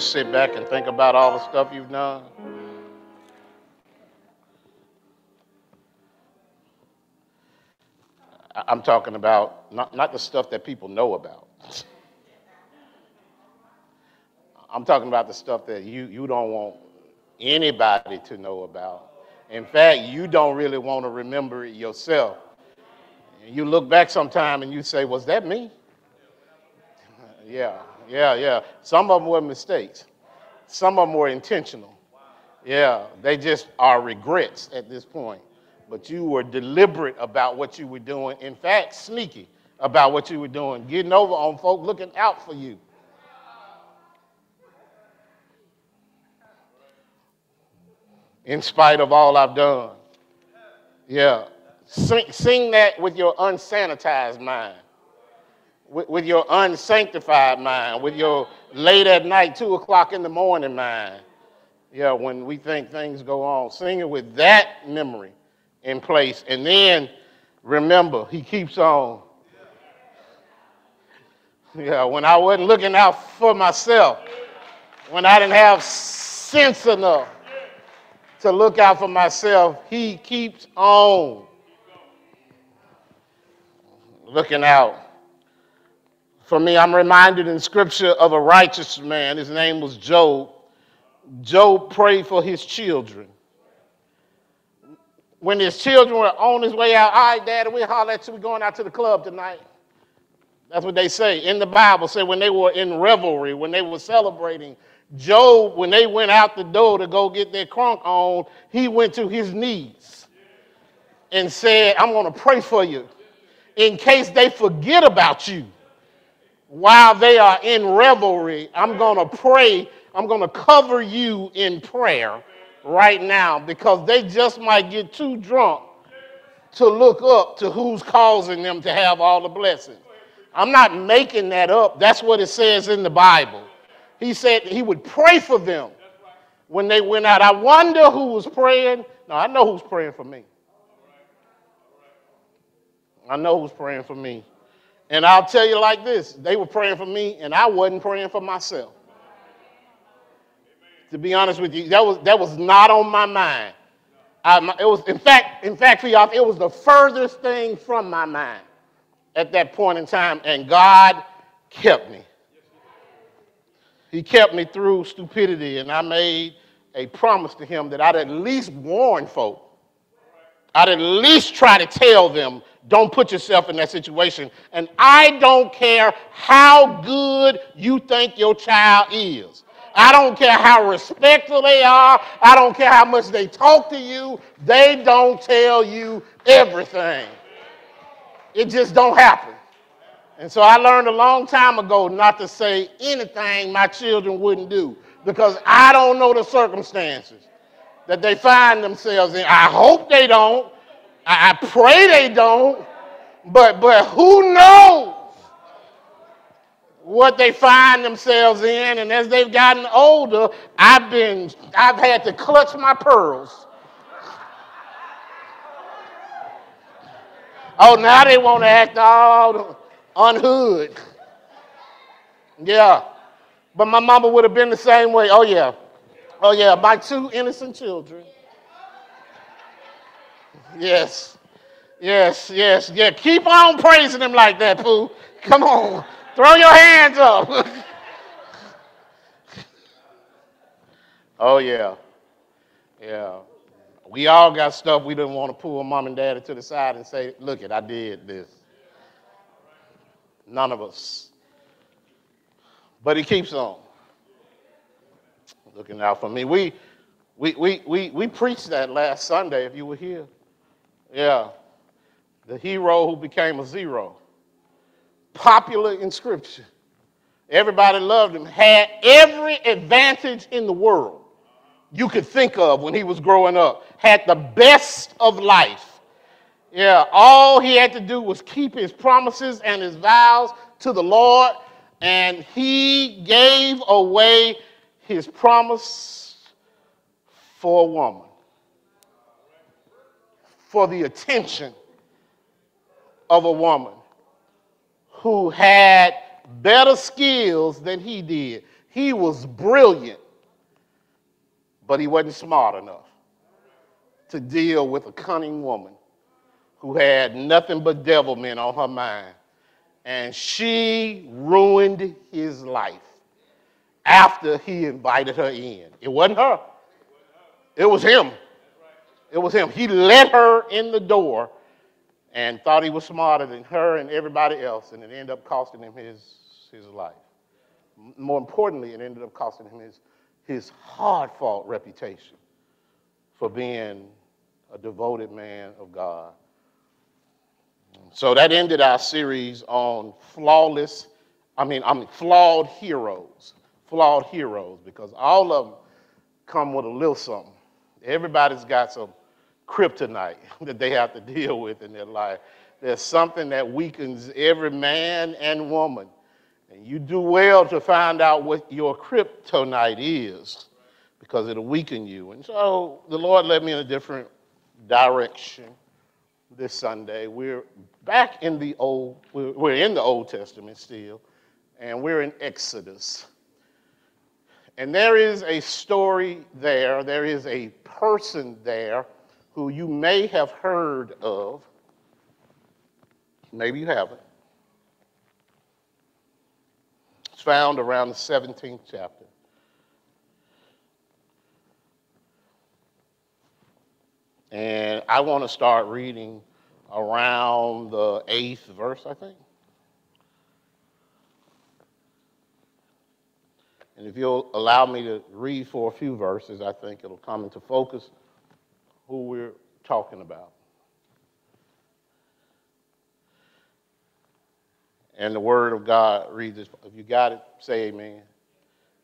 just sit back and think about all the stuff you've done? I'm talking about not, not the stuff that people know about. I'm talking about the stuff that you, you don't want anybody to know about. In fact, you don't really want to remember it yourself. You look back sometime and you say, Was that me? Yeah, yeah, yeah. Some of them were mistakes, some of them were intentional. Yeah, they just are regrets at this point. But you were deliberate about what you were doing. In fact, sneaky about what you were doing, getting over on folk looking out for you. In spite of all I've done. Yeah. Sing, sing that with your unsanitized mind with, with your unsanctified mind, with your late at night, two o'clock in the morning mind. Yeah, when we think things go on, sing it with that memory in place. And then remember, he keeps on. Yeah, when I wasn't looking out for myself, when I didn't have sense enough to look out for myself, he keeps on looking out for me, I'm reminded in scripture of a righteous man. His name was Job. Job prayed for his children. When his children were on his way out, all right, Daddy, we'll holler at you. We're going out to the club tonight. That's what they say in the Bible. Say when they were in revelry, when they were celebrating. Job, when they went out the door to go get their crunk on, he went to his knees and said, I'm going to pray for you in case they forget about you while they are in revelry, I'm going to pray. I'm going to cover you in prayer right now because they just might get too drunk to look up to who's causing them to have all the blessings. I'm not making that up. That's what it says in the Bible. He said he would pray for them when they went out. I wonder who was praying. No, I know who's praying for me. I know who's praying for me. And I'll tell you like this they were praying for me, and I wasn't praying for myself. To be honest with you, that was, that was not on my mind. I, it was, in fact, in fact, for y'all, it was the furthest thing from my mind at that point in time, and God kept me. He kept me through stupidity, and I made a promise to him that I'd at least warn folk. I'd at least try to tell them, don't put yourself in that situation. And I don't care how good you think your child is. I don't care how respectful they are. I don't care how much they talk to you. They don't tell you everything. It just don't happen. And so I learned a long time ago not to say anything my children wouldn't do because I don't know the circumstances that they find themselves in. I hope they don't. I, I pray they don't. But but who knows what they find themselves in? And as they've gotten older, I've been I've had to clutch my pearls. Oh, now they want to act all unhood. Yeah. But my mama would have been the same way. Oh, yeah. Oh, yeah. My two innocent children. Yes. Yes, yes, yeah. Keep on praising him like that, Pooh. Come on. Throw your hands up. oh, yeah. Yeah. We all got stuff we didn't want to pull mom and daddy to the side and say, look it, I did this. None of us. But he keeps on looking out for me. We, we, we, we, we preached that last Sunday, if you were here. Yeah. the hero who became a zero. Popular in Scripture. Everybody loved him, had every advantage in the world you could think of when he was growing up, had the best of life. Yeah, all he had to do was keep his promises and his vows to the Lord, and he gave away his promise for a woman, for the attention of a woman who had better skills than he did. He was brilliant, but he wasn't smart enough to deal with a cunning woman who had nothing but devilment on her mind. And she ruined his life after he invited her in. It wasn't her, it was him. It was him. He let her in the door and thought he was smarter than her and everybody else, and it ended up costing him his, his life. More importantly, it ended up costing him his, his hard fought reputation for being a devoted man of God. So that ended our series on flawless, I mean, I mean, flawed heroes. Flawed heroes, because all of them come with a little something. Everybody's got some kryptonite that they have to deal with in their life. There's something that weakens every man and woman. And you do well to find out what your kryptonite is because it'll weaken you. And so the Lord led me in a different direction this Sunday. We're back in the Old, we're in the Old Testament still, and we're in Exodus. And there is a story there, there is a person there who you may have heard of. Maybe you haven't. It's found around the 17th chapter. And I want to start reading around the eighth verse, I think. And if you'll allow me to read for a few verses, I think it'll come into focus who we're talking about. And the word of God reads this. If you got it, say amen.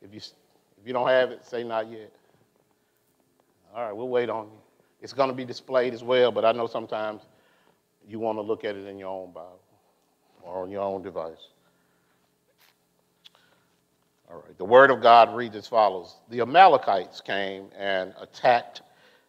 If you, if you don't have it, say not yet. All right, we'll wait on you. It's going to be displayed as well, but I know sometimes you want to look at it in your own Bible or on your own device. All right, the word of God reads as follows The Amalekites came and attacked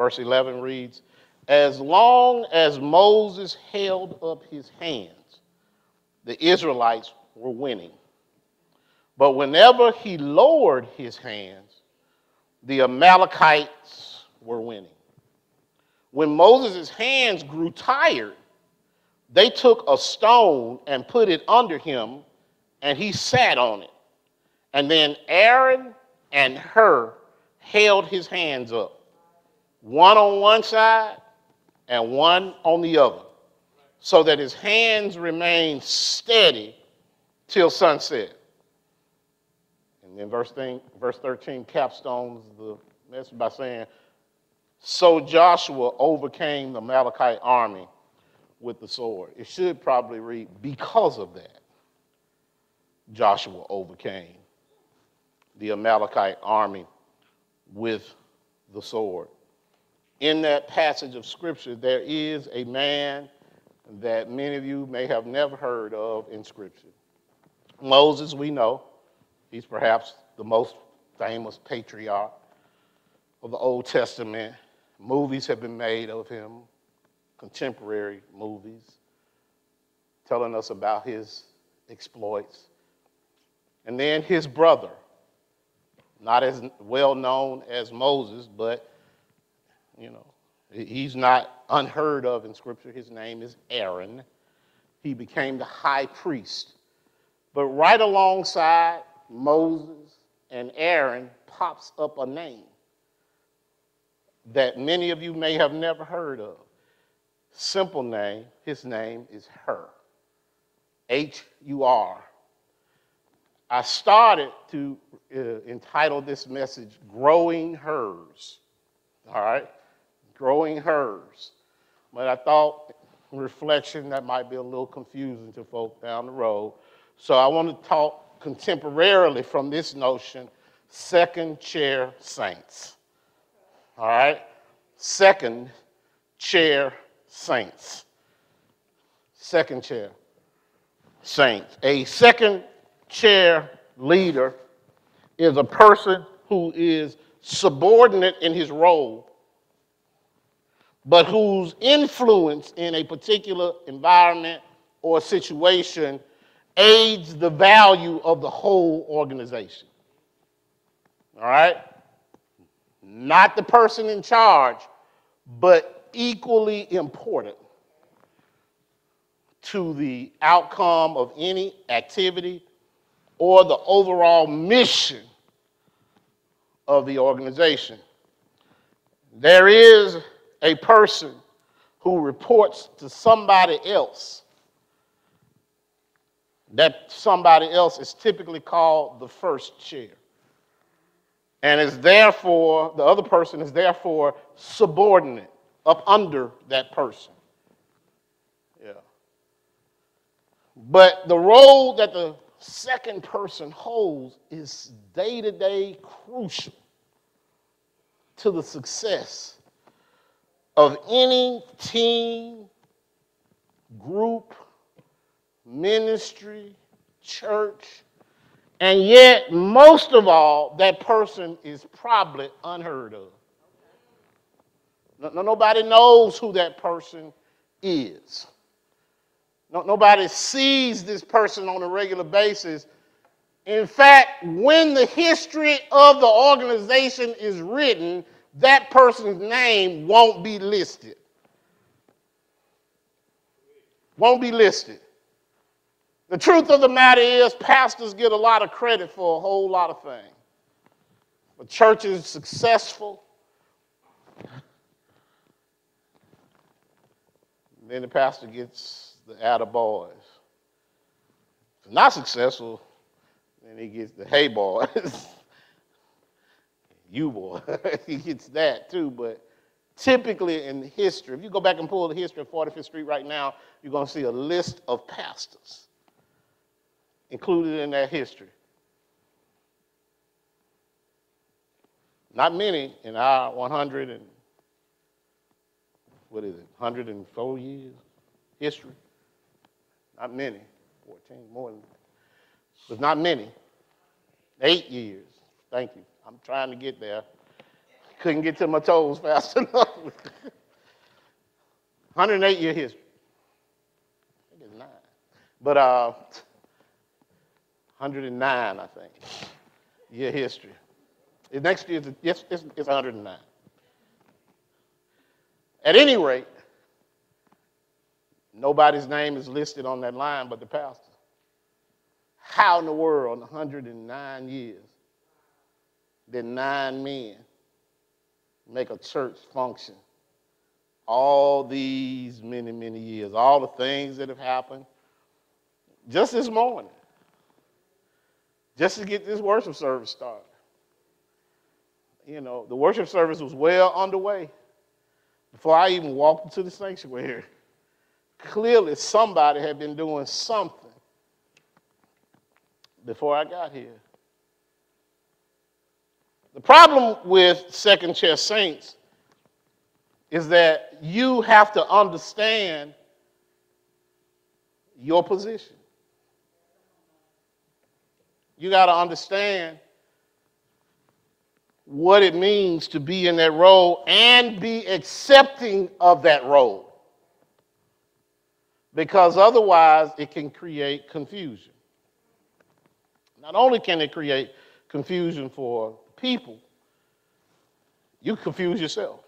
Verse 11 reads, As long as Moses held up his hands, the Israelites were winning. But whenever he lowered his hands, the Amalekites were winning. When Moses' hands grew tired, they took a stone and put it under him, and he sat on it. And then Aaron and Hur held his hands up one on one side and one on the other, so that his hands remain steady till sunset. And then verse, thing, verse 13 capstones the message by saying, So Joshua overcame the Amalekite army with the sword. It should probably read, Because of that, Joshua overcame the Amalekite army with the sword in that passage of Scripture, there is a man that many of you may have never heard of in Scripture. Moses, we know, he's perhaps the most famous patriarch of the Old Testament. Movies have been made of him, contemporary movies, telling us about his exploits. And then his brother, not as well known as Moses, but you know, He's not unheard of in Scripture. His name is Aaron. He became the high priest. But right alongside Moses and Aaron pops up a name that many of you may have never heard of. Simple name, his name is Hur. H U R. I started to uh, entitle this message Growing Hurs. All right? Growing Hurs. But I thought, reflection, that might be a little confusing to folk down the road. So I want to talk contemporarily from this notion second chair saints. All right? Second chair saints. Second chair saints. A second chair leader is a person who is subordinate in his role, but whose influence in a particular environment or situation aids the value of the whole organization. All right? Not the person in charge, but equally important to the outcome of any activity or the overall mission of the organization. There is a person who reports to somebody else. That somebody else is typically called the first chair. And is therefore, the other person is therefore subordinate up under that person. Yeah. But the role that the second person holds is day to day crucial to the success of any team, group, ministry, church, and yet, most of all, that person is probably unheard of. No, nobody knows who that person is. No, nobody sees this person on a regular basis. In fact, when the history of the organization is written, that person's name won't be listed. Won't be listed. The truth of the matter is, pastors get a lot of credit for a whole lot of things. A church is successful, then the pastor gets the attaboys. If not successful, then he gets the hey boys. you boy. he gets that too, but typically in history, if you go back and pull the history of 45th Street right now, you're going to see a list of pastors included in that history. Not many in our 100 and what is it, 104 years history. Not many. 14, more than, that. but not many. Eight years. Thank you. I'm trying to get there. Couldn't get to my toes fast enough. 108 year history. I think it's nine. But uh, 109, I think, year history. Next year, it's, it's, it's 109. At any rate, nobody's name is listed on that line but the pastor. How in the world, 109 years, did nine men make a church function? All these many, many years, all the things that have happened just this morning just to get this worship service started. You know, the worship service was well underway before I even walked into the sanctuary. Clearly, somebody had been doing something before I got here. The problem with second chair saints is that you have to understand your position you got to understand what it means to be in that role and be accepting of that role. Because otherwise, it can create confusion. Not only can it create confusion for people, you confuse yourself.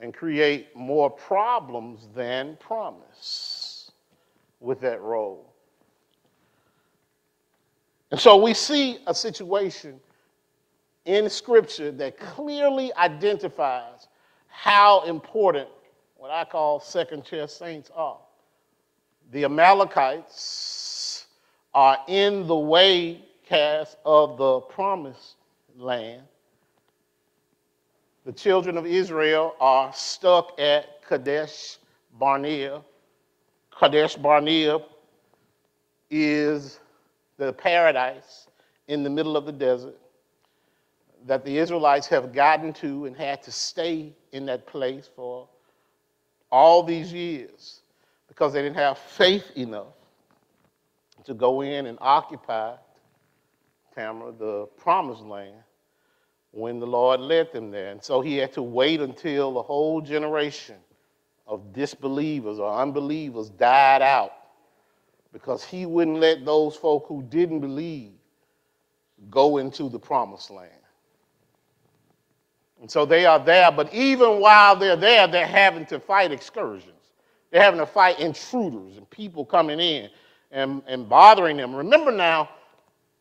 and create more problems than promise with that role. And so we see a situation in Scripture that clearly identifies how important what I call second chair saints are. The Amalekites are in the way cast of the promised land. The children of Israel are stuck at Kadesh Barnea. Kadesh Barnea is the paradise in the middle of the desert that the Israelites have gotten to and had to stay in that place for all these years because they didn't have faith enough to go in and occupy The promised land, when the Lord led them there. And so he had to wait until the whole generation of disbelievers or unbelievers died out because he wouldn't let those folk who didn't believe go into the promised land. And so they are there, but even while they're there, they're having to fight excursions. They're having to fight intruders and people coming in and, and bothering them. Remember now,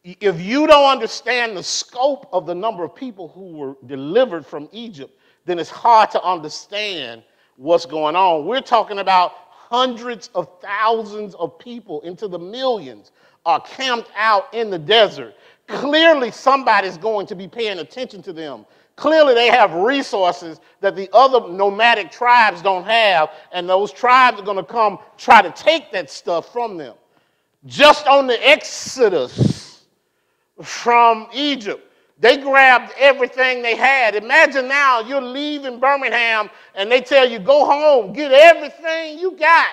if you don't understand the scope of the number of people who were delivered from Egypt, then it's hard to understand what's going on. We're talking about hundreds of thousands of people into the millions are camped out in the desert. Clearly, somebody's going to be paying attention to them. Clearly, they have resources that the other nomadic tribes don't have, and those tribes are going to come try to take that stuff from them. Just on the Exodus from Egypt, they grabbed everything they had. Imagine now you're leaving Birmingham and they tell you, go home, get everything you got.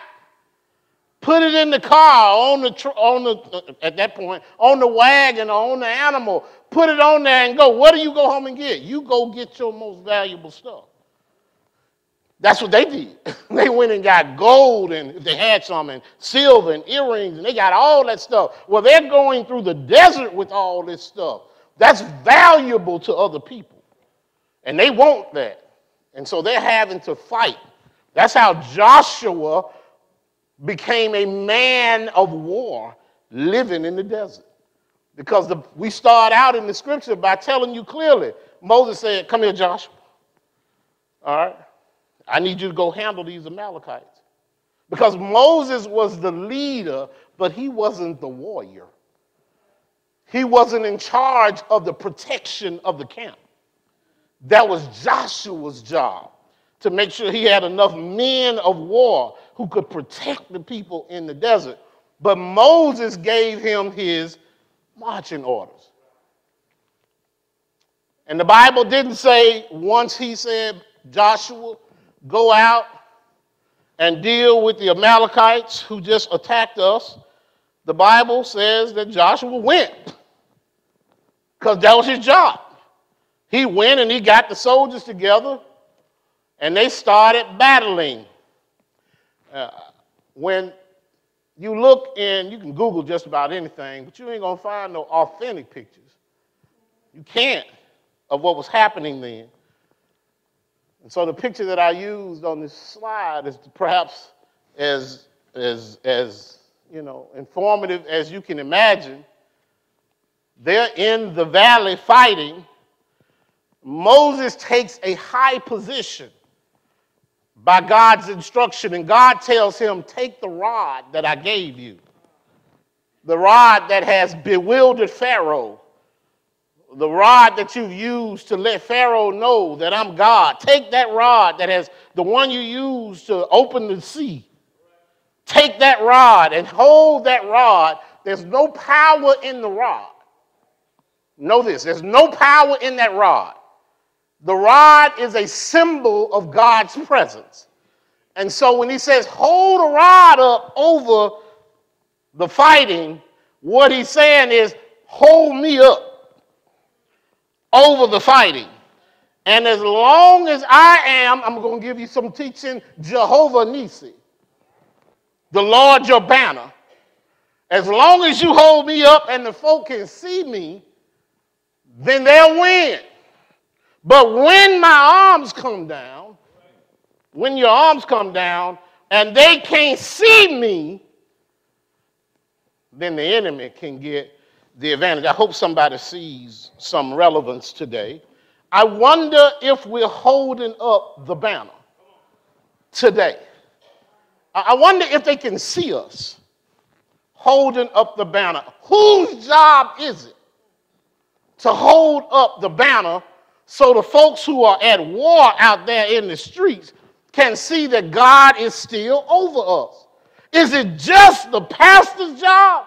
Put it in the car, on the, on the, uh, at that point, on the wagon on the animal. Put it on there and go. What do you go home and get? You go get your most valuable stuff. That's what they did. they went and got gold and if they had some and silver and earrings and they got all that stuff. Well, they're going through the desert with all this stuff. That's valuable to other people. And they want that. And so they're having to fight. That's how Joshua became a man of war living in the desert. Because the, we start out in the scripture by telling you clearly Moses said, Come here, Joshua. All right? I need you to go handle these Amalekites. Because Moses was the leader, but he wasn't the warrior. He wasn't in charge of the protection of the camp. That was Joshua's job to make sure he had enough men of war who could protect the people in the desert. But Moses gave him his marching orders. And the Bible didn't say once he said, Joshua, go out and deal with the Amalekites who just attacked us. The Bible says that Joshua went because that was his job. He went and he got the soldiers together and they started battling. Uh, when you look in, you can Google just about anything, but you ain't gonna find no authentic pictures. You can't of what was happening then. And so the picture that I used on this slide is perhaps as, as, as you know, informative as you can imagine. They're in the valley fighting. Moses takes a high position by God's instruction, and God tells him, Take the rod that I gave you, the rod that has bewildered Pharaoh, the rod that you've used to let Pharaoh know that I'm God. Take that rod that has the one you used to open the sea. Take that rod and hold that rod. There's no power in the rod. Know this there's no power in that rod. The rod is a symbol of God's presence. And so when he says, hold a rod up over the fighting, what he's saying is, hold me up over the fighting. And as long as I am, I'm going to give you some teaching, Jehovah Nisi, the Lord your banner. As long as you hold me up and the folk can see me, then they'll win. But when my arms come down, When your arms come down and they can't see me, then the enemy can get the advantage. I hope somebody sees some relevance today. I wonder if we're holding up the banner today. I wonder if they can see us holding up the banner. Whose job is it to hold up the banner so the folks who are at war out there in the streets can see that God is still over us? Is it just the pastor's job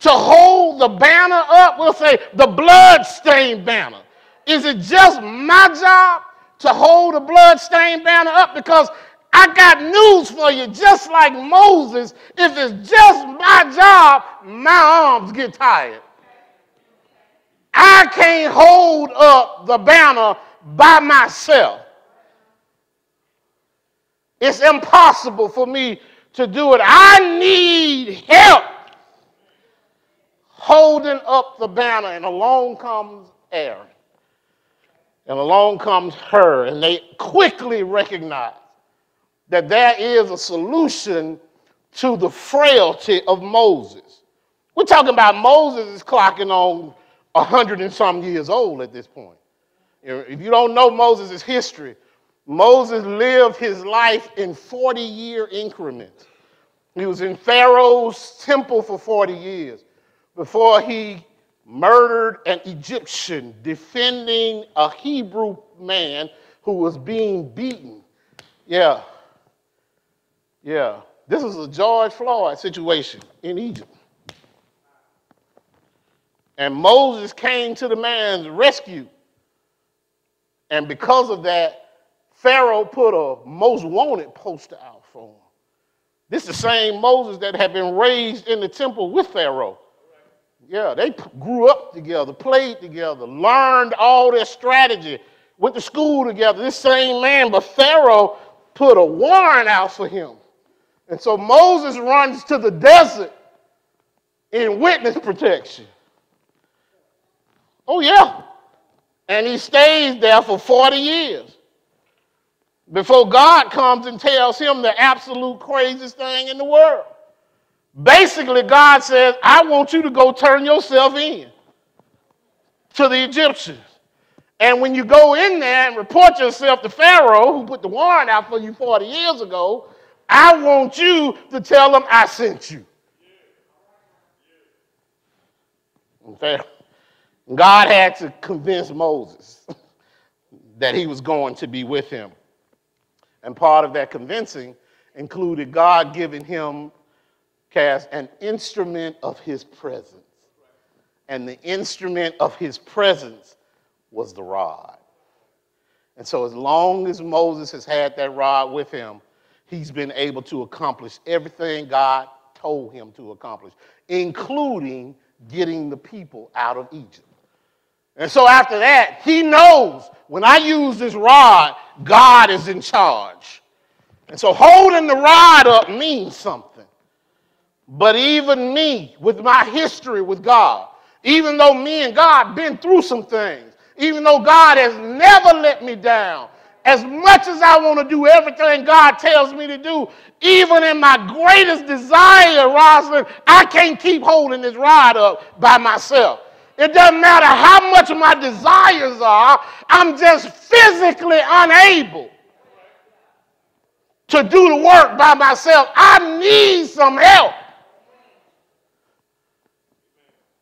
to hold the banner up? We'll say the blood-stained banner. Is it just my job to hold the blood-stained banner up? Because I got news for you. Just like Moses, if it's just my job, my arms get tired. I can't hold up the banner by myself. It's impossible for me to do it. I need help holding up the banner, and along comes Aaron. And along comes Hur, and they quickly recognize that there is a solution to the frailty of Moses. We're talking about Moses is clocking on a hundred and some years old at this point. If you don't know Moses' history, Moses lived his life in 40 year increments. He was in Pharaoh's temple for 40 years before he murdered an Egyptian defending a Hebrew man who was being beaten. Yeah, yeah, this is a George Floyd situation in Egypt. And Moses came to the man's rescue. And because of that, Pharaoh put a most wanted poster out for him. This is the same Moses that had been raised in the temple with Pharaoh. Yeah, they grew up together, played together, learned all their strategy, went to school together. This same man, but Pharaoh put a warrant out for him. And so Moses runs to the desert in witness protection. Oh, yeah. And he stays there for 40 years before God comes and tells him the absolute craziest thing in the world. Basically, God says, I want you to go turn yourself in to the Egyptians. And when you go in there and report yourself to Pharaoh, who put the warrant out for you 40 years ago, I want you to tell them I sent you. God had to convince Moses that he was going to be with him. And part of that convincing included God giving him cast an instrument of his presence. And the instrument of his presence was the rod. And so, as long as Moses has had that rod with him, he's been able to accomplish everything God told him to accomplish, including getting the people out of Egypt. And so after that, he knows when I use this rod, God is in charge. And so holding the rod up means something. But even me, with my history with God, even though me and God been through some things, even though God has never let me down, as much as I want to do everything God tells me to do, even in my greatest desire, Rosalind, I can't keep holding this rod up by myself. It doesn't matter how much my desires are, I'm just physically unable to do the work by myself. I need some help.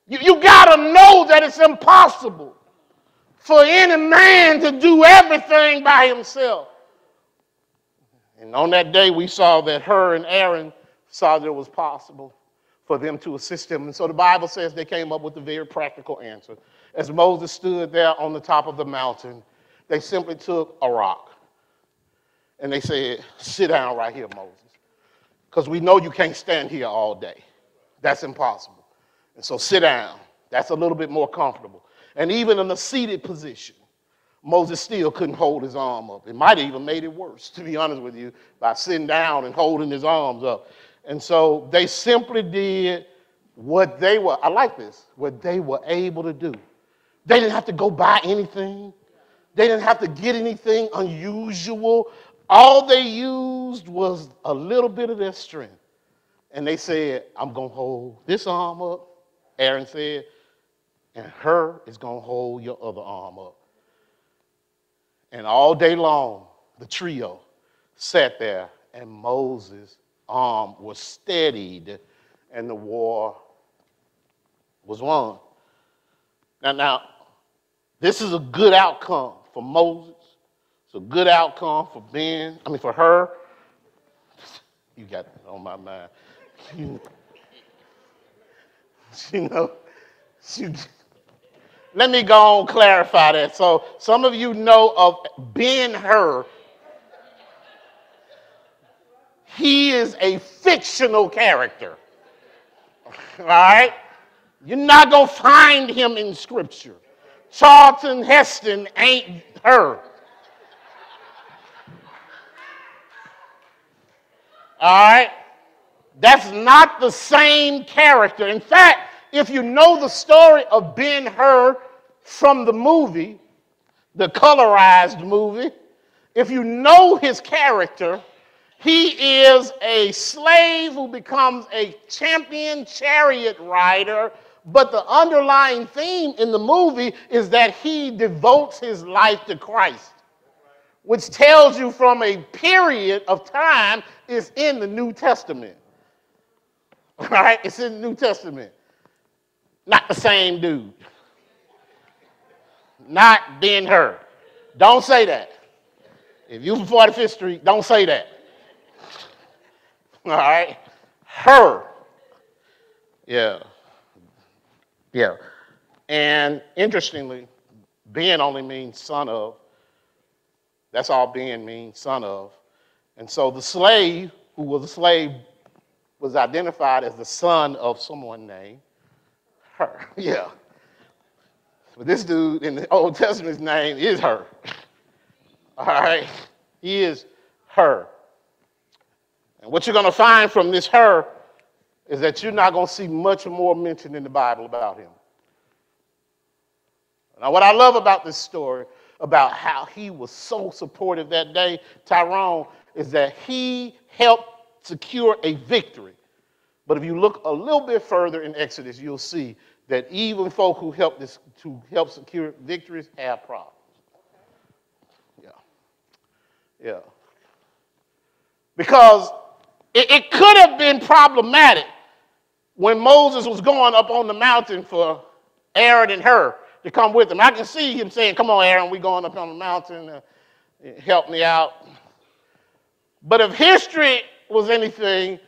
You, you got to know that it's impossible for any man to do everything by himself. And on that day, we saw that Hur and Aaron saw that it was possible for them to assist him. And so the Bible says they came up with a very practical answer. As Moses stood there on the top of the mountain, they simply took a rock and they said, Sit down right here, Moses, because we know you can't stand here all day. That's impossible. And so sit down. That's a little bit more comfortable. And even in a seated position, Moses still couldn't hold his arm up. It might have even made it worse, to be honest with you, by sitting down and holding his arms up. And so they simply did what they were, I like this, what they were able to do. They didn't have to go buy anything. They didn't have to get anything unusual All they used was a little bit of their strength. And they said, I'm going to hold this arm up, Aaron said, and Hur is going to hold your other arm up. And all day long, the trio sat there, and Moses' arm was steadied, and the war was won. Now, now, this is a good outcome for Moses. It's a good outcome for Ben. I mean, for Hur. You got on my mind. You, know, let me go on clarify that. So some of you know of Ben Hur. He is a fictional character. All right? You're not going to find him in Scripture. Charlton Heston ain't Hur. All right? That's not the same character. In fact, if you know the story of Ben Hur from the movie, the colorized movie, if you know his character, he is a slave who becomes a champion chariot rider but the underlying theme in the movie is that he devotes his life to Christ, which tells you from a period of time is in the New Testament. All right? It's in the New Testament. Not the same dude. Not Ben Hur. Don't say that. If you from 45th Street, don't say that. All right? Hur. Yeah. Yeah. And interestingly, Ben only means son of. That's all Ben means, son of. And so the slave, who was a slave, was identified as the son of someone named Hur. Yeah. But this dude in the Old Testament's name is Hur. All right? He is Hur. And what you're going to find from this Hur is that you're not going to see much more mentioned in the Bible about him. Now, what I love about this story, about how he was so supportive that day, Tyrone, is that he helped secure a victory. But if you look a little bit further in Exodus, you'll see that even folk who help this to help secure victories have problems. Yeah. Yeah. Because it, it could have been problematic when Moses was going up on the mountain for Aaron and Hur to come with him. I can see him saying, Come on, Aaron, we're going up on the mountain. Uh, help me out. But if history was anything,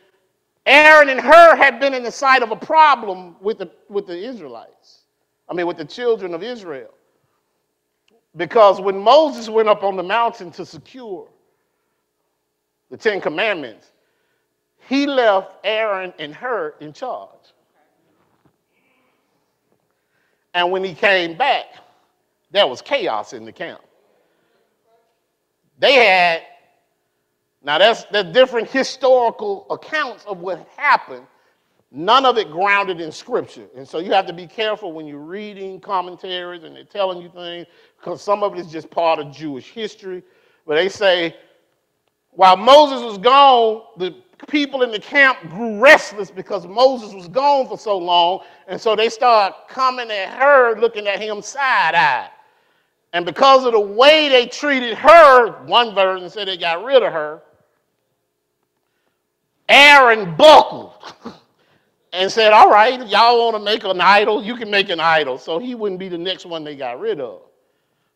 Aaron and Hur had been in the sight of a problem with the, with the Israelites. I mean, with the children of Israel. Because when Moses went up on the mountain to secure the Ten Commandments, he left Aaron and Hur in charge. And when he came back, there was chaos in the camp. They had, now that's the different historical accounts of what happened, none of it grounded in scripture. And so you have to be careful when you're reading commentaries and they're telling you things, because some of it is just part of Jewish history. But they say, while Moses was gone, the people in the camp grew restless because Moses was gone for so long. And so they started coming at Hur, looking at him side eyed. And because of the way they treated Hur, one version said they got rid of Hur, Aaron buckled and said, All right, y'all want to make an idol, you can make an idol. So he wouldn't be the next one they got rid of.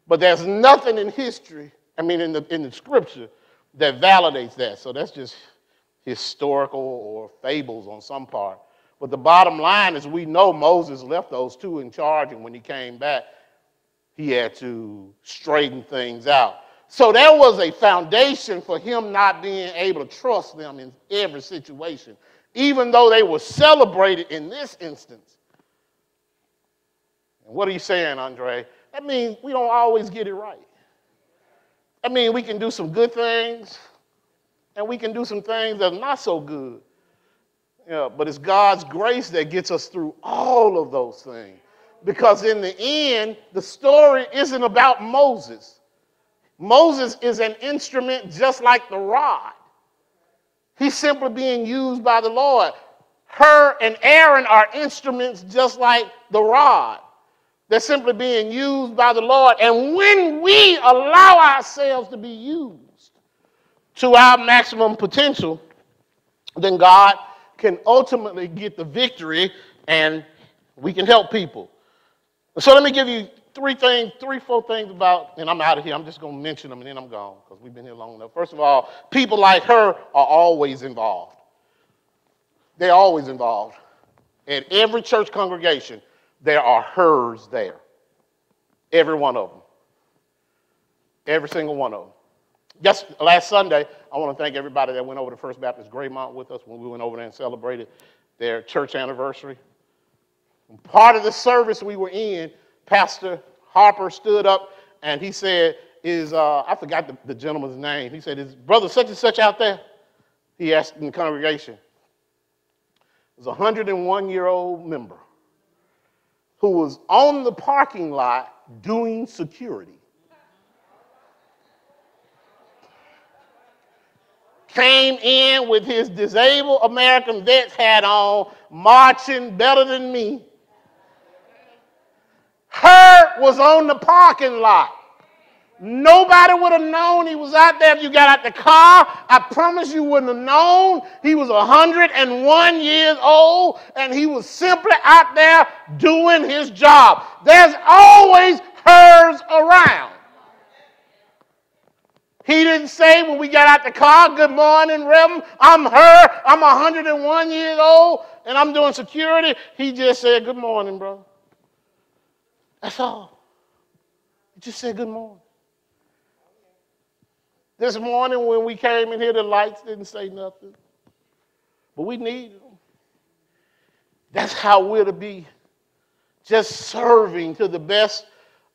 But there's nothing in history, I mean, in the, in the scripture, that validates that. So that's just historical or fables on some part. But the bottom line is we know Moses left those two in charge, and when he came back, he had to straighten things out. So there was a foundation for him not being able to trust them in every situation, even though they were celebrated in this instance. And what are you saying, Andre? That means we don't always get it right. I mean, we can do some good things, and we can do some things that are not so good. Yeah, but it's God's grace that gets us through all of those things. Because in the end, the story isn't about Moses. Moses is an instrument just like the rod. He's simply being used by the Lord. Hur and Aaron are instruments just like the rod. They're simply being used by the Lord. And when we allow ourselves to be used to our maximum potential, then God can ultimately get the victory and we can help people. So let me give you three things, three, four things about, and I'm out of here. I'm just going to mention them and then I'm gone because we've been here long enough. First of all, people like Hur are always involved. They're always involved. At every church congregation, there are Hurs there. Every one of them. Every single one of them. Just last Sunday, I want to thank everybody that went over to First Baptist Graymont with us when we went over there and celebrated their church anniversary. Part of the service we were in, Pastor Harper stood up and he said, Is uh, I forgot the, the gentleman's name. He said, Is brother such and such out there? He asked in the congregation. There's a 101 year old member who was on the parking lot doing security. Came in with his disabled American vets hat on, marching better than me. Hur was on the parking lot. Nobody would have known he was out there if you got out the car. I promise you wouldn't have known. He was 101 years old and he was simply out there doing his job. There's always Hurs around. He didn't say when we got out the car, Good morning, Reverend. I'm Hur. I'm 101 years old and I'm doing security. He just said, Good morning, bro. That's all. Just said, Good morning. This morning when we came in here, the lights didn't say nothing. But we need them. That's how we're to be. Just serving to the best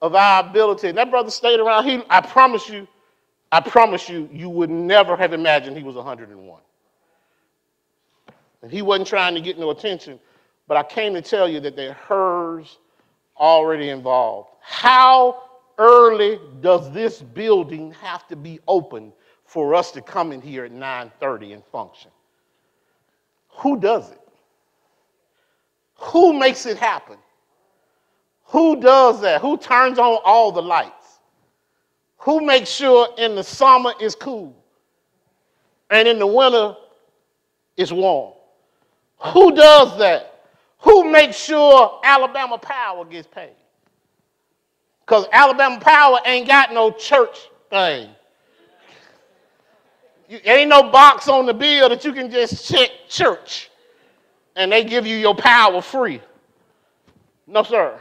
of our ability. And that brother stayed around. He, I promise you, I promise you, you would never have imagined he was 101. And he wasn't trying to get no attention, but I came to tell you that they're Hurs already involved. How early does this building have to be open for us to come in here at 9:30 and function? Who does it? Who makes it happen? Who does that? Who turns on all the lights? Who makes sure in the summer it's cool and in the winter it's warm? Who does that? Who makes sure Alabama Power gets paid? Because Alabama Power ain't got no church thing. You, ain't no box on the bill that you can just check church and they give you your power free. No, sir.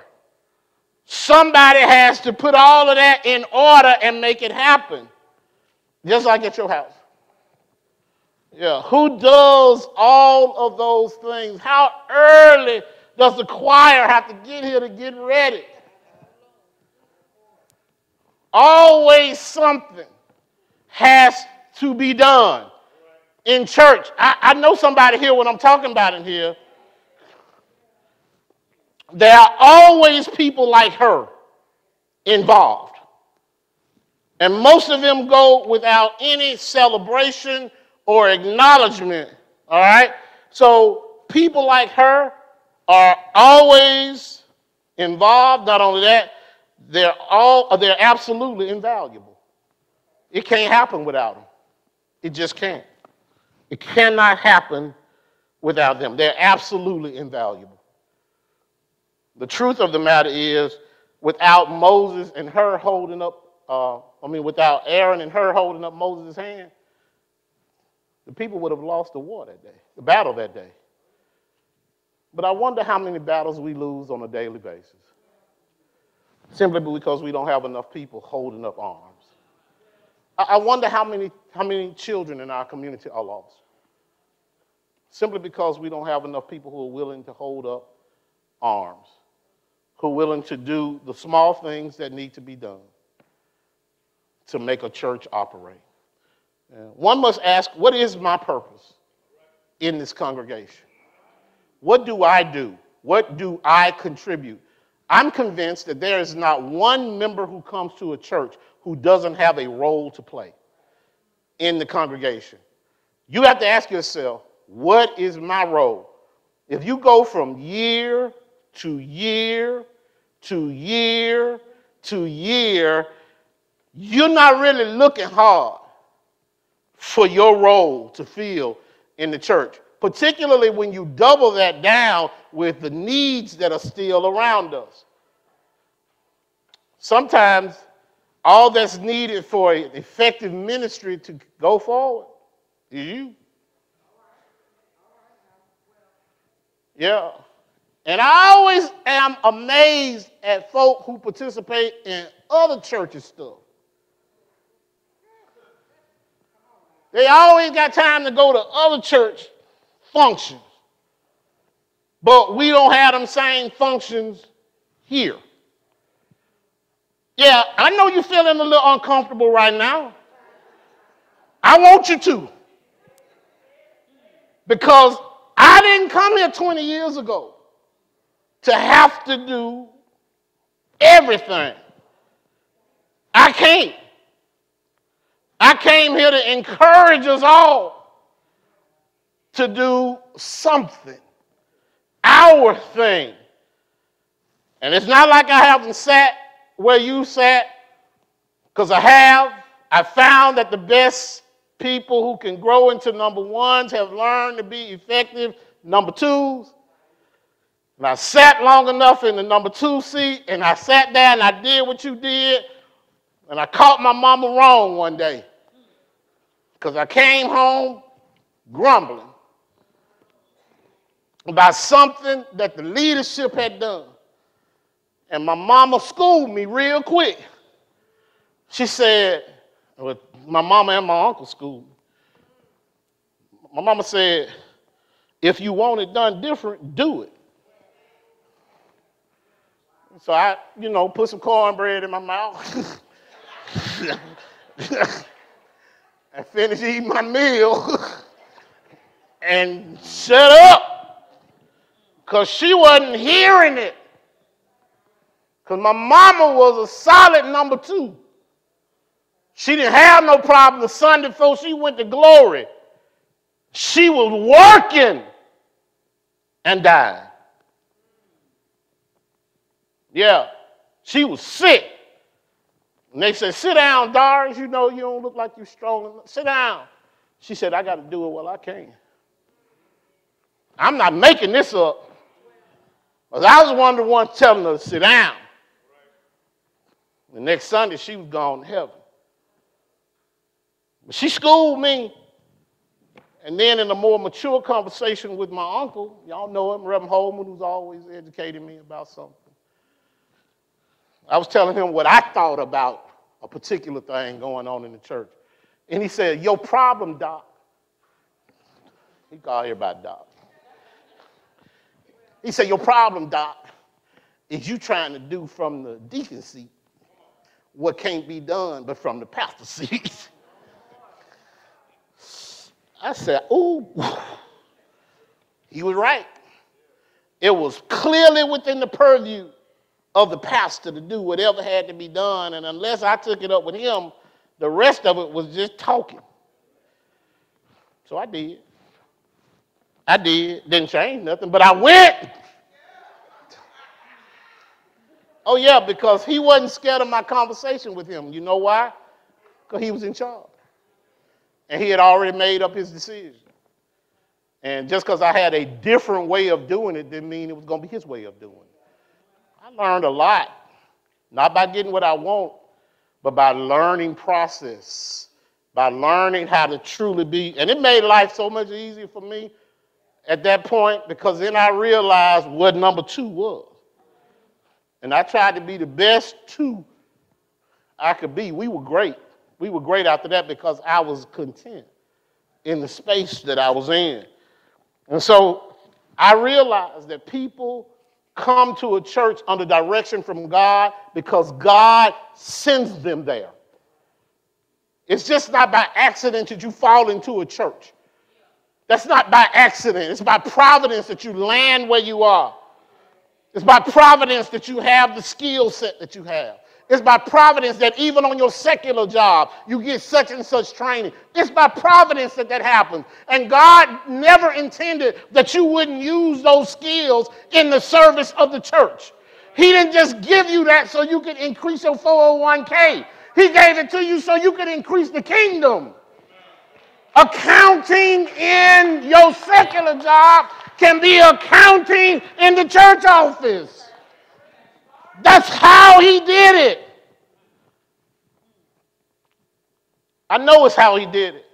Somebody has to put all of that in order and make it happen, just like at your house. Yeah, who does all of those things? How early does the choir have to get here to get ready? Always something has to be done in church. I, I know somebody here what I'm talking about in here. There are always people like Hur involved. And most of them go without any celebration or acknowledgement. All right? So people like Hur are always involved. Not only that, they're all they're absolutely invaluable. It can't happen without them. It just can't. It cannot happen without them. They're absolutely invaluable. The truth of the matter is, without Moses and Hur holding up, uh, I mean, without Aaron and Hur holding up Moses' hand, the people would have lost the war that day, the battle that day. But I wonder how many battles we lose on a daily basis simply because we don't have enough people holding up arms. I wonder how many, how many children in our community are lost. Simply because we don't have enough people who are willing to hold up arms, who are willing to do the small things that need to be done to make a church operate. Uh, one must ask, what is my purpose in this congregation? What do I do? What do I contribute? I'm convinced that there is not one member who comes to a church who doesn't have a role to play in the congregation. You have to ask yourself, what is my role? If you go from year to year to year to year, you're not really looking hard for your role to fill in the church, particularly when you double that down with the needs that are still around us. Sometimes all that's needed for an effective ministry to go forward is you. Yeah. And I always am amazed at folk who participate in other churches' stuff. They always got time to go to other church functions. But we don't have them same functions here. Yeah, I know you're feeling a little uncomfortable right now. I want you to. Because I didn't come here 20 years ago to have to do everything. I can't. I came here to encourage us all to do something, our thing. And it's not like I haven't sat where you sat, because I have. I found that the best people who can grow into number ones have learned to be effective number twos. And I sat long enough in the number two seat, and I sat there and I did what you did, and I caught my mama wrong one day. Because I came home grumbling about something that the leadership had done. And my mama schooled me real quick. She said, well, my mama and my uncle schooled me. My mama said, if you want it done different, do it. So I, you know, put some cornbread in my mouth and finished eating my meal and shut up because she wasn't hearing it. Because my mama was a solid number two. She didn't have no problem the Sunday before she went to glory. She was working and died. Yeah, she was sick. And they said, Sit down, Doris. You know you don't look like you're strong. Sit down. She said, I got to do it while I can. I'm not making this up. Because I was one of the ones telling her to sit down. The next Sunday, she was gone to heaven. But she schooled me. And then in a more mature conversation with my uncle, y'all know him, Reverend Holman, who's always educating me about something. I was telling him what I thought about a particular thing going on in the church. And he said, Your problem, Doc. He called everybody Doc. He said, Your problem, Doc, is you trying to do from the deacon seat what can't be done but from the pastor seat. I said, Ooh. He was right. It was clearly within the purview of the pastor to do whatever had to be done. And unless I took it up with him, the rest of it was just talking. So I did. I did. Didn't change nothing, but I went. Oh, yeah, because he wasn't scared of my conversation with him. You know why? Because he was in charge. And he had already made up his decision. And just because I had a different way of doing it didn't mean it was going to be his way of doing it. I learned a lot, not by getting what I want, but by learning process, by learning how to truly be. And it made life so much easier for me at that point because then I realized what number two was. And I tried to be the best two I could be. We were great. We were great after that because I was content in the space that I was in. And so I realized that people come to a church under direction from God because God sends them there. It's just not by accident that you fall into a church. That's not by accident. It's by providence that you land where you are. It's by providence that you have the skill set that you have. It's by providence that even on your secular job, you get such and such training. It's by providence that that happens. And God never intended that you wouldn't use those skills in the service of the church. He didn't just give you that so you could increase your 401k. He gave it to you so you could increase the kingdom. Accounting in your secular job can be accounting in the church office. That's how he did it. I know it's how he did it.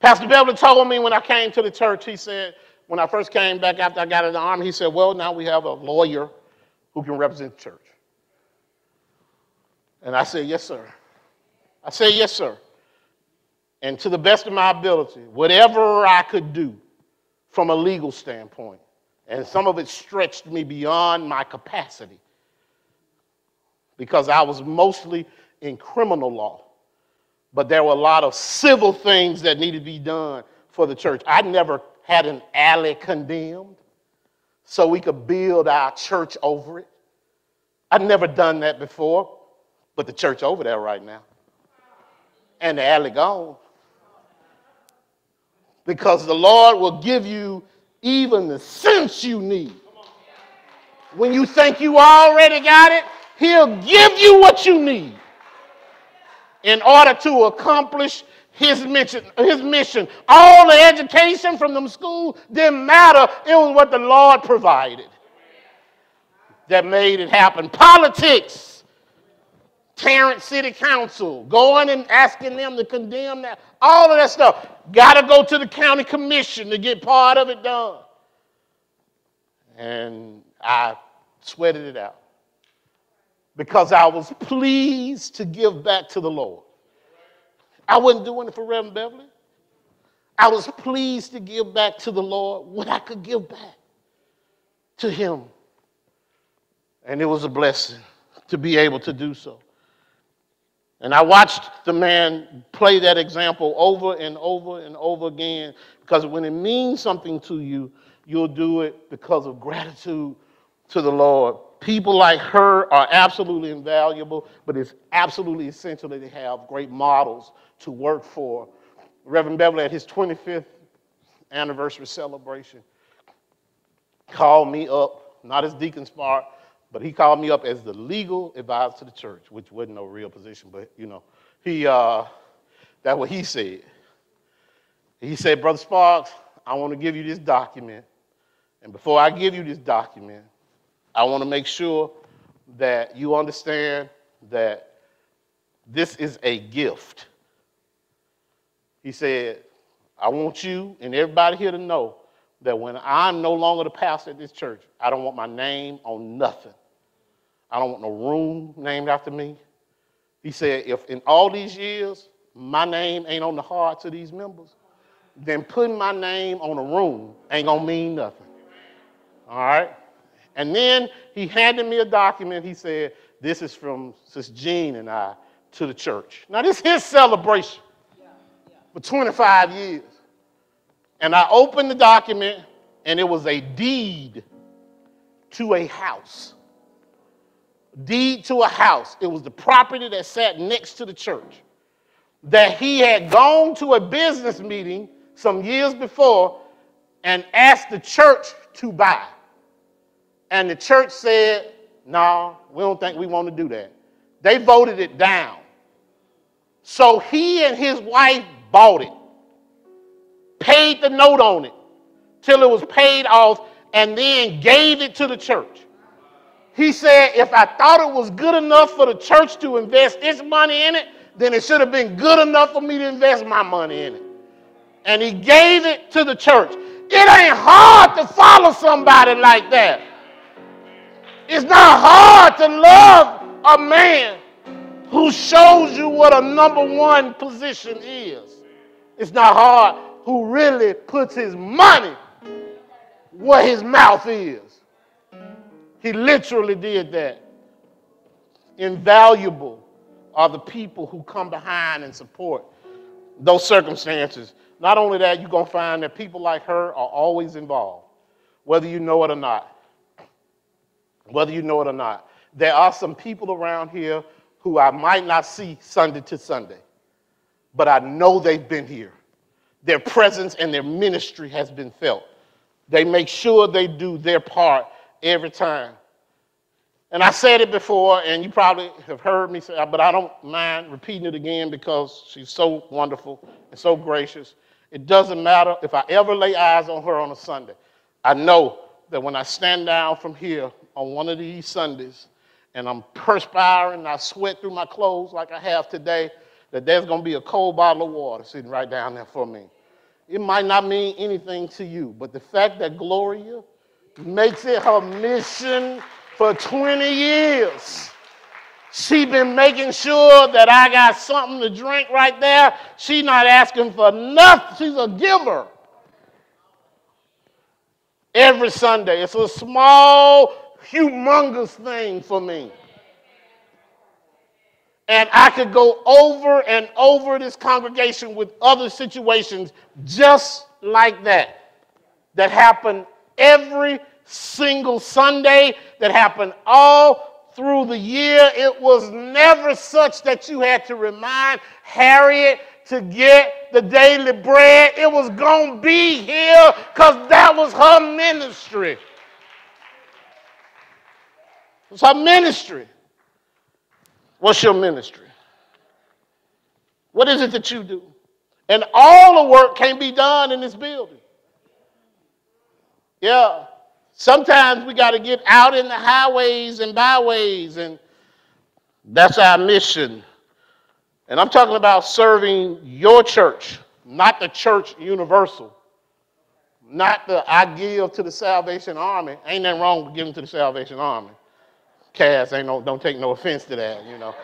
Pastor Beverly told me when I came to the church, he said, when I first came back after I got in the army, he said, Well, now we have a lawyer who can represent the church. And I said, Yes, sir. I said, Yes, sir. And to the best of my ability, whatever I could do from a legal standpoint, and some of it stretched me beyond my capacity because I was mostly in criminal law. But there were a lot of civil things that needed to be done for the church. I never had an alley condemned so we could build our church over it. I'd never done that before, but the church over there right now. And the alley gone. Because the Lord will give you even the sense you need. When you think you already got it, He'll give you what you need in order to accomplish his mission, his mission. All the education from the school didn't matter. It was what the Lord provided that made it happen. Politics, Tarrant City Council, going and asking them to condemn that, all of that stuff. Got to go to the county commission to get part of it done. And I sweated it out because I was pleased to give back to the Lord. I wasn't doing it for Reverend Beverly. I was pleased to give back to the Lord what I could give back to Him. And it was a blessing to be able to do so. And I watched the man play that example over and over and over again because when it means something to you, you'll do it because of gratitude to the Lord people like Hur are absolutely invaluable, but it's absolutely essential that they have great models to work for. Reverend Beverly, at his 25th anniversary celebration, called me up, not as Deacon Spark, but he called me up as the legal advisor to the church, which wasn't no real position, but you know, he, uh, that's what he said. He said, Brother Sparks, I want to give you this document. And before I give you this document, I want to make sure that you understand that this is a gift. He said, I want you and everybody here to know that when I'm no longer the pastor at this church, I don't want my name on nothing. I don't want no room named after me. He said, if in all these years my name ain't on the hearts of these members, then putting my name on a room ain't gonna mean nothing. All right? And then he handed me a document. He said, This is from Sis Jean and I to the church. Now, this is his celebration for 25 years. And I opened the document, and it was a deed to a house. Deed to a house. It was the property that sat next to the church that he had gone to a business meeting some years before and asked the church to buy. And the church said, no, we don't think we want to do that. They voted it down. So he and his wife bought it, paid the note on it till it was paid off, and then gave it to the church. He said, if I thought it was good enough for the church to invest its money in it, then it should have been good enough for me to invest my money in it. And he gave it to the church. It ain't hard to follow somebody like that. It's not hard to love a man who shows you what a number one position is. It's not hard who really puts his money where his mouth is. He literally did that. Invaluable are the people who come behind and support those circumstances. Not only that, you're going to find that people like Hur are always involved, whether you know it or not. Whether you know it or not. There are some people around here who I might not see Sunday to Sunday, but I know they've been here. Their presence and their ministry has been felt. They make sure they do their part every time. And I said it before, and you probably have heard me say, but I don't mind repeating it again because she's so wonderful and so gracious. It doesn't matter if I ever lay eyes on her on a Sunday. I know that when I stand down from here on one of these Sundays and I'm perspiring I sweat through my clothes like I have today, that there's going to be a cold bottle of water sitting right down there for me. It might not mean anything to you, but the fact that Gloria makes it her mission for 20 years. She been making sure that I got something to drink right there. She not asking for nothing. She's a giver. Every Sunday. It's a small, humongous thing for me. And I could go over and over this congregation with other situations just like that, that happened every single Sunday, that happened all through the year. It was never such that you had to remind Harriet to get the daily bread. It was going to be here because that was her ministry. It's our ministry. What's your ministry? What is it that you do? And all the work can't be done in this building. Yeah. Sometimes we got to get out in the highways and byways, and that's our mission. And I'm talking about serving your church, not the church universal, not the I give to the Salvation Army. Ain't nothing wrong with giving to the Salvation Army. Cass, ain't no, don't take no offense to that, you know.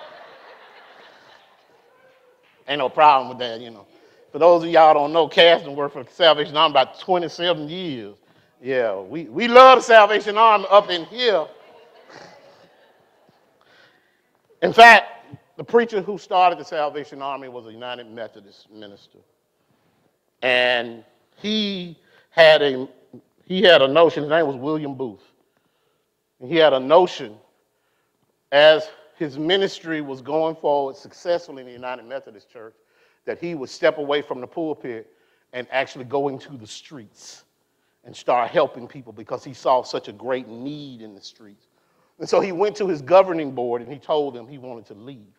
ain't no problem with that, you know. For those of y'all don't know, Cass and worked for Salvation Army about 27 years. Yeah, we, we love Salvation Army up in here. In fact, the preacher who started the Salvation Army was a United Methodist minister. And he had a he had a notion, his name was William Booth. And he had a notion as his ministry was going forward successfully in the United Methodist Church, that he would step away from the pulpit and actually go into the streets and start helping people because he saw such a great need in the streets. And so he went to his governing board and he told them he wanted to leave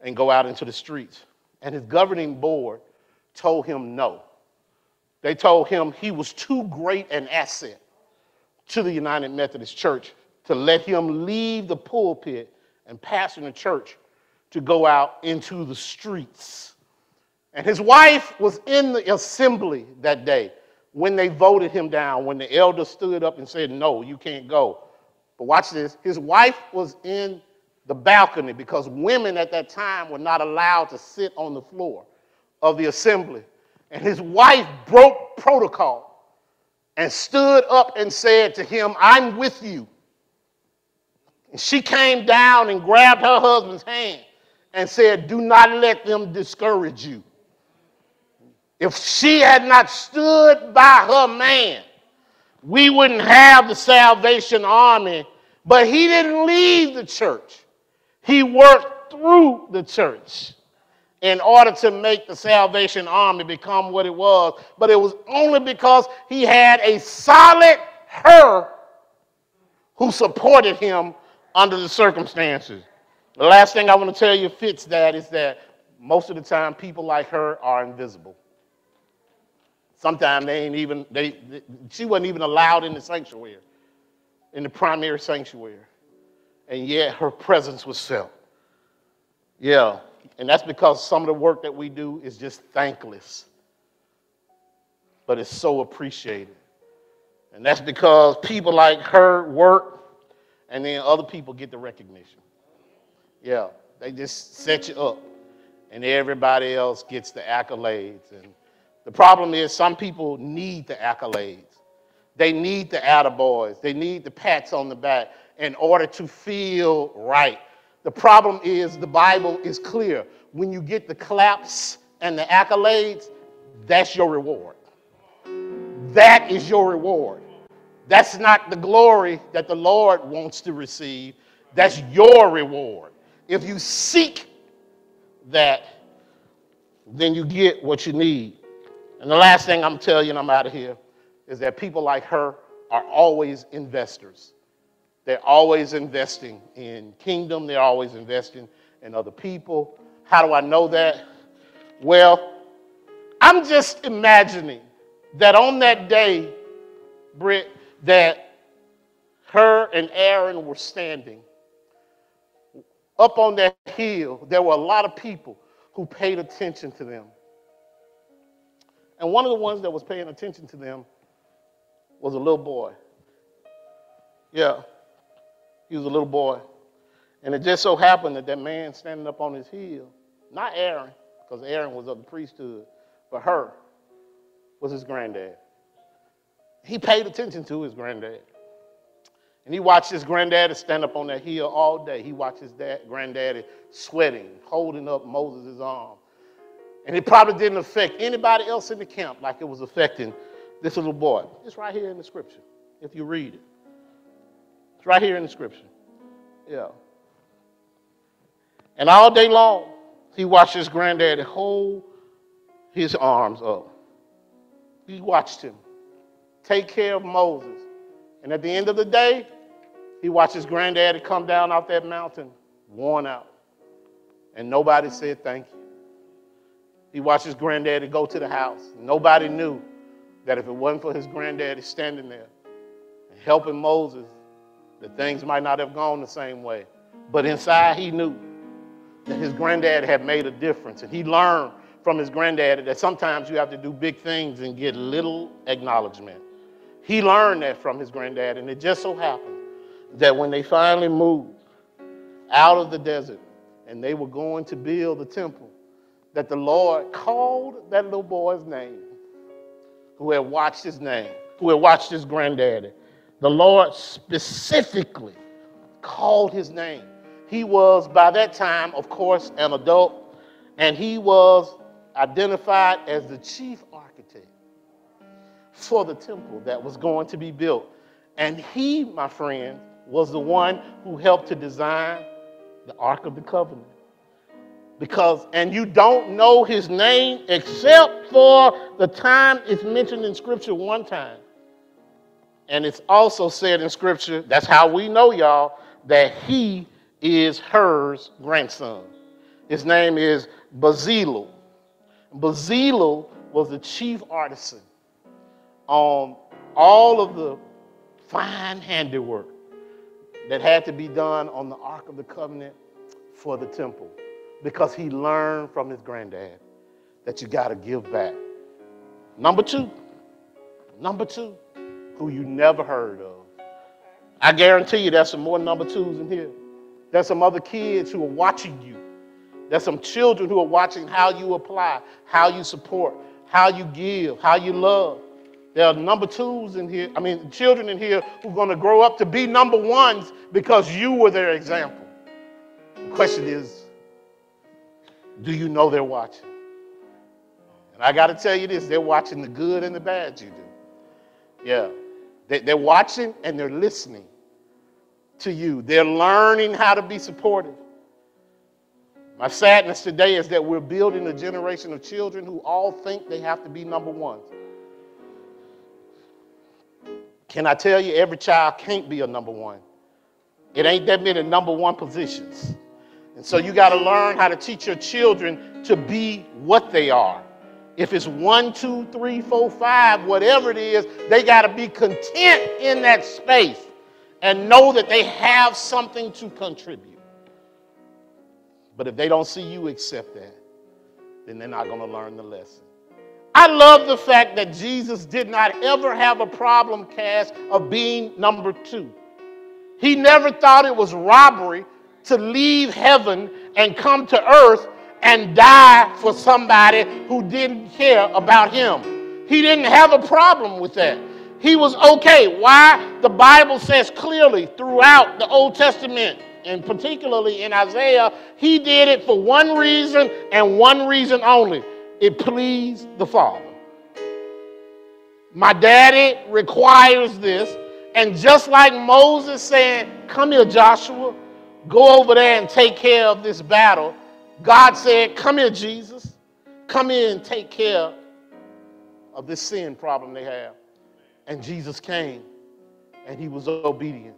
and go out into the streets. And his governing board told him no. They told him he was too great an asset to the United Methodist Church to let him leave the pulpit and pastor the church to go out into the streets. And his wife was in the assembly that day when they voted him down, when the elder stood up and said, No, you can't go. But watch this his wife was in the balcony because women at that time were not allowed to sit on the floor of the assembly. And his wife broke protocol and stood up and said to him, I'm with you. And she came down and grabbed her husband's hand and said, Do not let them discourage you. If she had not stood by her man, we wouldn't have the Salvation Army. But he didn't leave the church, he worked through the church in order to make the Salvation Army become what it was. But it was only because he had a solid Hur who supported him under the circumstances. The last thing I want to tell you fits that is that most of the time people like Hur are invisible. Sometimes they ain't even, they, they, she wasn't even allowed in the sanctuary, in the primary sanctuary. And yet her presence was felt. Yeah, and that's because some of the work that we do is just thankless, but it's so appreciated. And that's because people like Hur work and then other people get the recognition. Yeah, they just set you up, and everybody else gets the accolades. And the problem is, some people need the accolades. They need the attaboys. They need the pats on the back in order to feel right. The problem is, the Bible is clear. When you get the claps and the accolades, that's your reward. That is your reward. That's not the glory that the Lord wants to receive. That's your reward. If you seek that, then you get what you need. And the last thing I'm telling you, and I'm out of here, is that people like Hur are always investors. They're always investing in kingdom, they're always investing in other people. How do I know that? Well, I'm just imagining that on that day, Britt, that Hur and Aaron were standing up on that hill. There were a lot of people who paid attention to them. And one of the ones that was paying attention to them was a little boy. Yeah, he was a little boy. And it just so happened that that man standing up on his hill, not Aaron, because Aaron was of the priesthood, but Hur was his granddad. He paid attention to his granddad. And he watched his granddaddy stand up on that hill all day. He watched his dad, granddaddy sweating, holding up Moses' arm. And it probably didn't affect anybody else in the camp like it was affecting this little boy. It's right here in the scripture, if you read it. It's right here in the scripture. Yeah. And all day long, he watched his granddaddy hold his arms up. He watched him take care of Moses. And at the end of the day, he watched his granddaddy come down off that mountain, worn out. And nobody said thank you. He watched his granddaddy go to the house. Nobody knew that if it wasn't for his granddaddy standing there and helping Moses, that things might not have gone the same way. But inside, he knew that his granddad had made a difference. And he learned from his granddaddy that sometimes you have to do big things and get little acknowledgement. He learned that from his granddad, and it just so happened that when they finally moved out of the desert and they were going to build the temple, that the Lord called that little boy's name, who had watched his name, who had watched his granddaddy. The Lord specifically called his name. He was, by that time, of course, an adult, and he was identified as the chief for the temple that was going to be built. And he, my friend, was the one who helped to design the Ark of the Covenant. Because, and you don't know his name except for the time it's mentioned in Scripture one time. And it's also said in Scripture, that's how we know, y'all, that he is Hur's grandson. His name is Bezalel. Bezalel was the chief artisan on all of the fine handiwork that had to be done on the Ark of the Covenant for the temple because he learned from his granddad that you got to give back. Number two, number two, who you never heard of. I guarantee you there's some more number twos in here. There's some other kids who are watching you. There's some children who are watching how you apply, how you support, how you give, how you love. There are number twos in here, I mean, children in here who are going to grow up to be number ones because you were their example. The question is, do you know they're watching? And I got to tell you this they're watching the good and the bad you do. Yeah. They're watching and they're listening to you, they're learning how to be supportive. My sadness today is that we're building a generation of children who all think they have to be number ones. Can I tell you, every child can't be a number one? It ain't that many number one positions. And so you got to learn how to teach your children to be what they are. If it's one, two, three, four, five, whatever it is, they got to be content in that space and know that they have something to contribute. But if they don't see you accept that, then they're not going to learn the lesson. I love the fact that Jesus did not ever have a problem, Cass, of being number two. He never thought it was robbery to leave heaven and come to earth and die for somebody who didn't care about him. He didn't have a problem with that. He was okay. Why? The Bible says clearly throughout the Old Testament, and particularly in Isaiah, he did it for one reason and one reason only it pleased the Father. My daddy requires this, And just like Moses saying, Come here, Joshua, go over there and take care of this battle, God said, Come here, Jesus. Come here and take care of this sin problem they have. And Jesus came and he was obedient.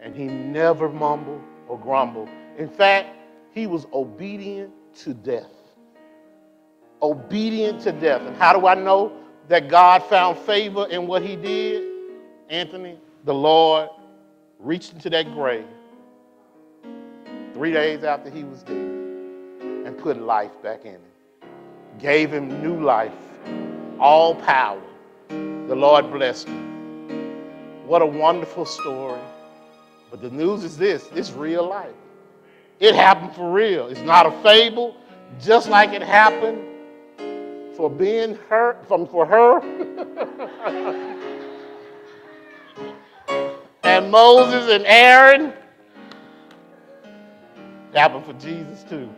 And he never mumbled or grumbled. In fact, he was obedient to death. Obedient to death. And how do I know that God found favor in what he did? Anthony, the Lord reached into that grave three days after he was dead and put life back in him. Gave him new life, all power. The Lord blessed him. What a wonderful story. But the news is this it's real life. It happened for real. It's not a fable, just like it happened for being her from for Hur. and Moses and Aaron. Happened for Jesus too.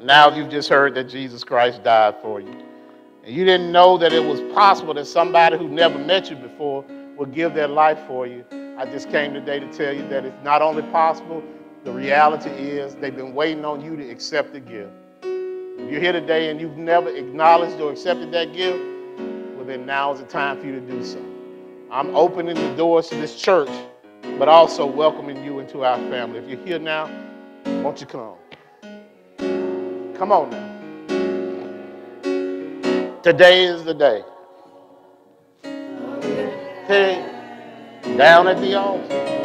Now you've just heard that Jesus Christ died for you. And you didn't know that it was possible that somebody who never met you before would give their life for you. I just came today to tell you that it's not only possible, the reality is they've been waiting on you to accept the gift. If you're here today and you've never acknowledged or accepted that gift, well, then now is the time for you to do so. I'm opening the doors to this church, but also welcoming you into our family. If you're here now, won't you come? Come on now. Today is the day. Hey, down at the altar.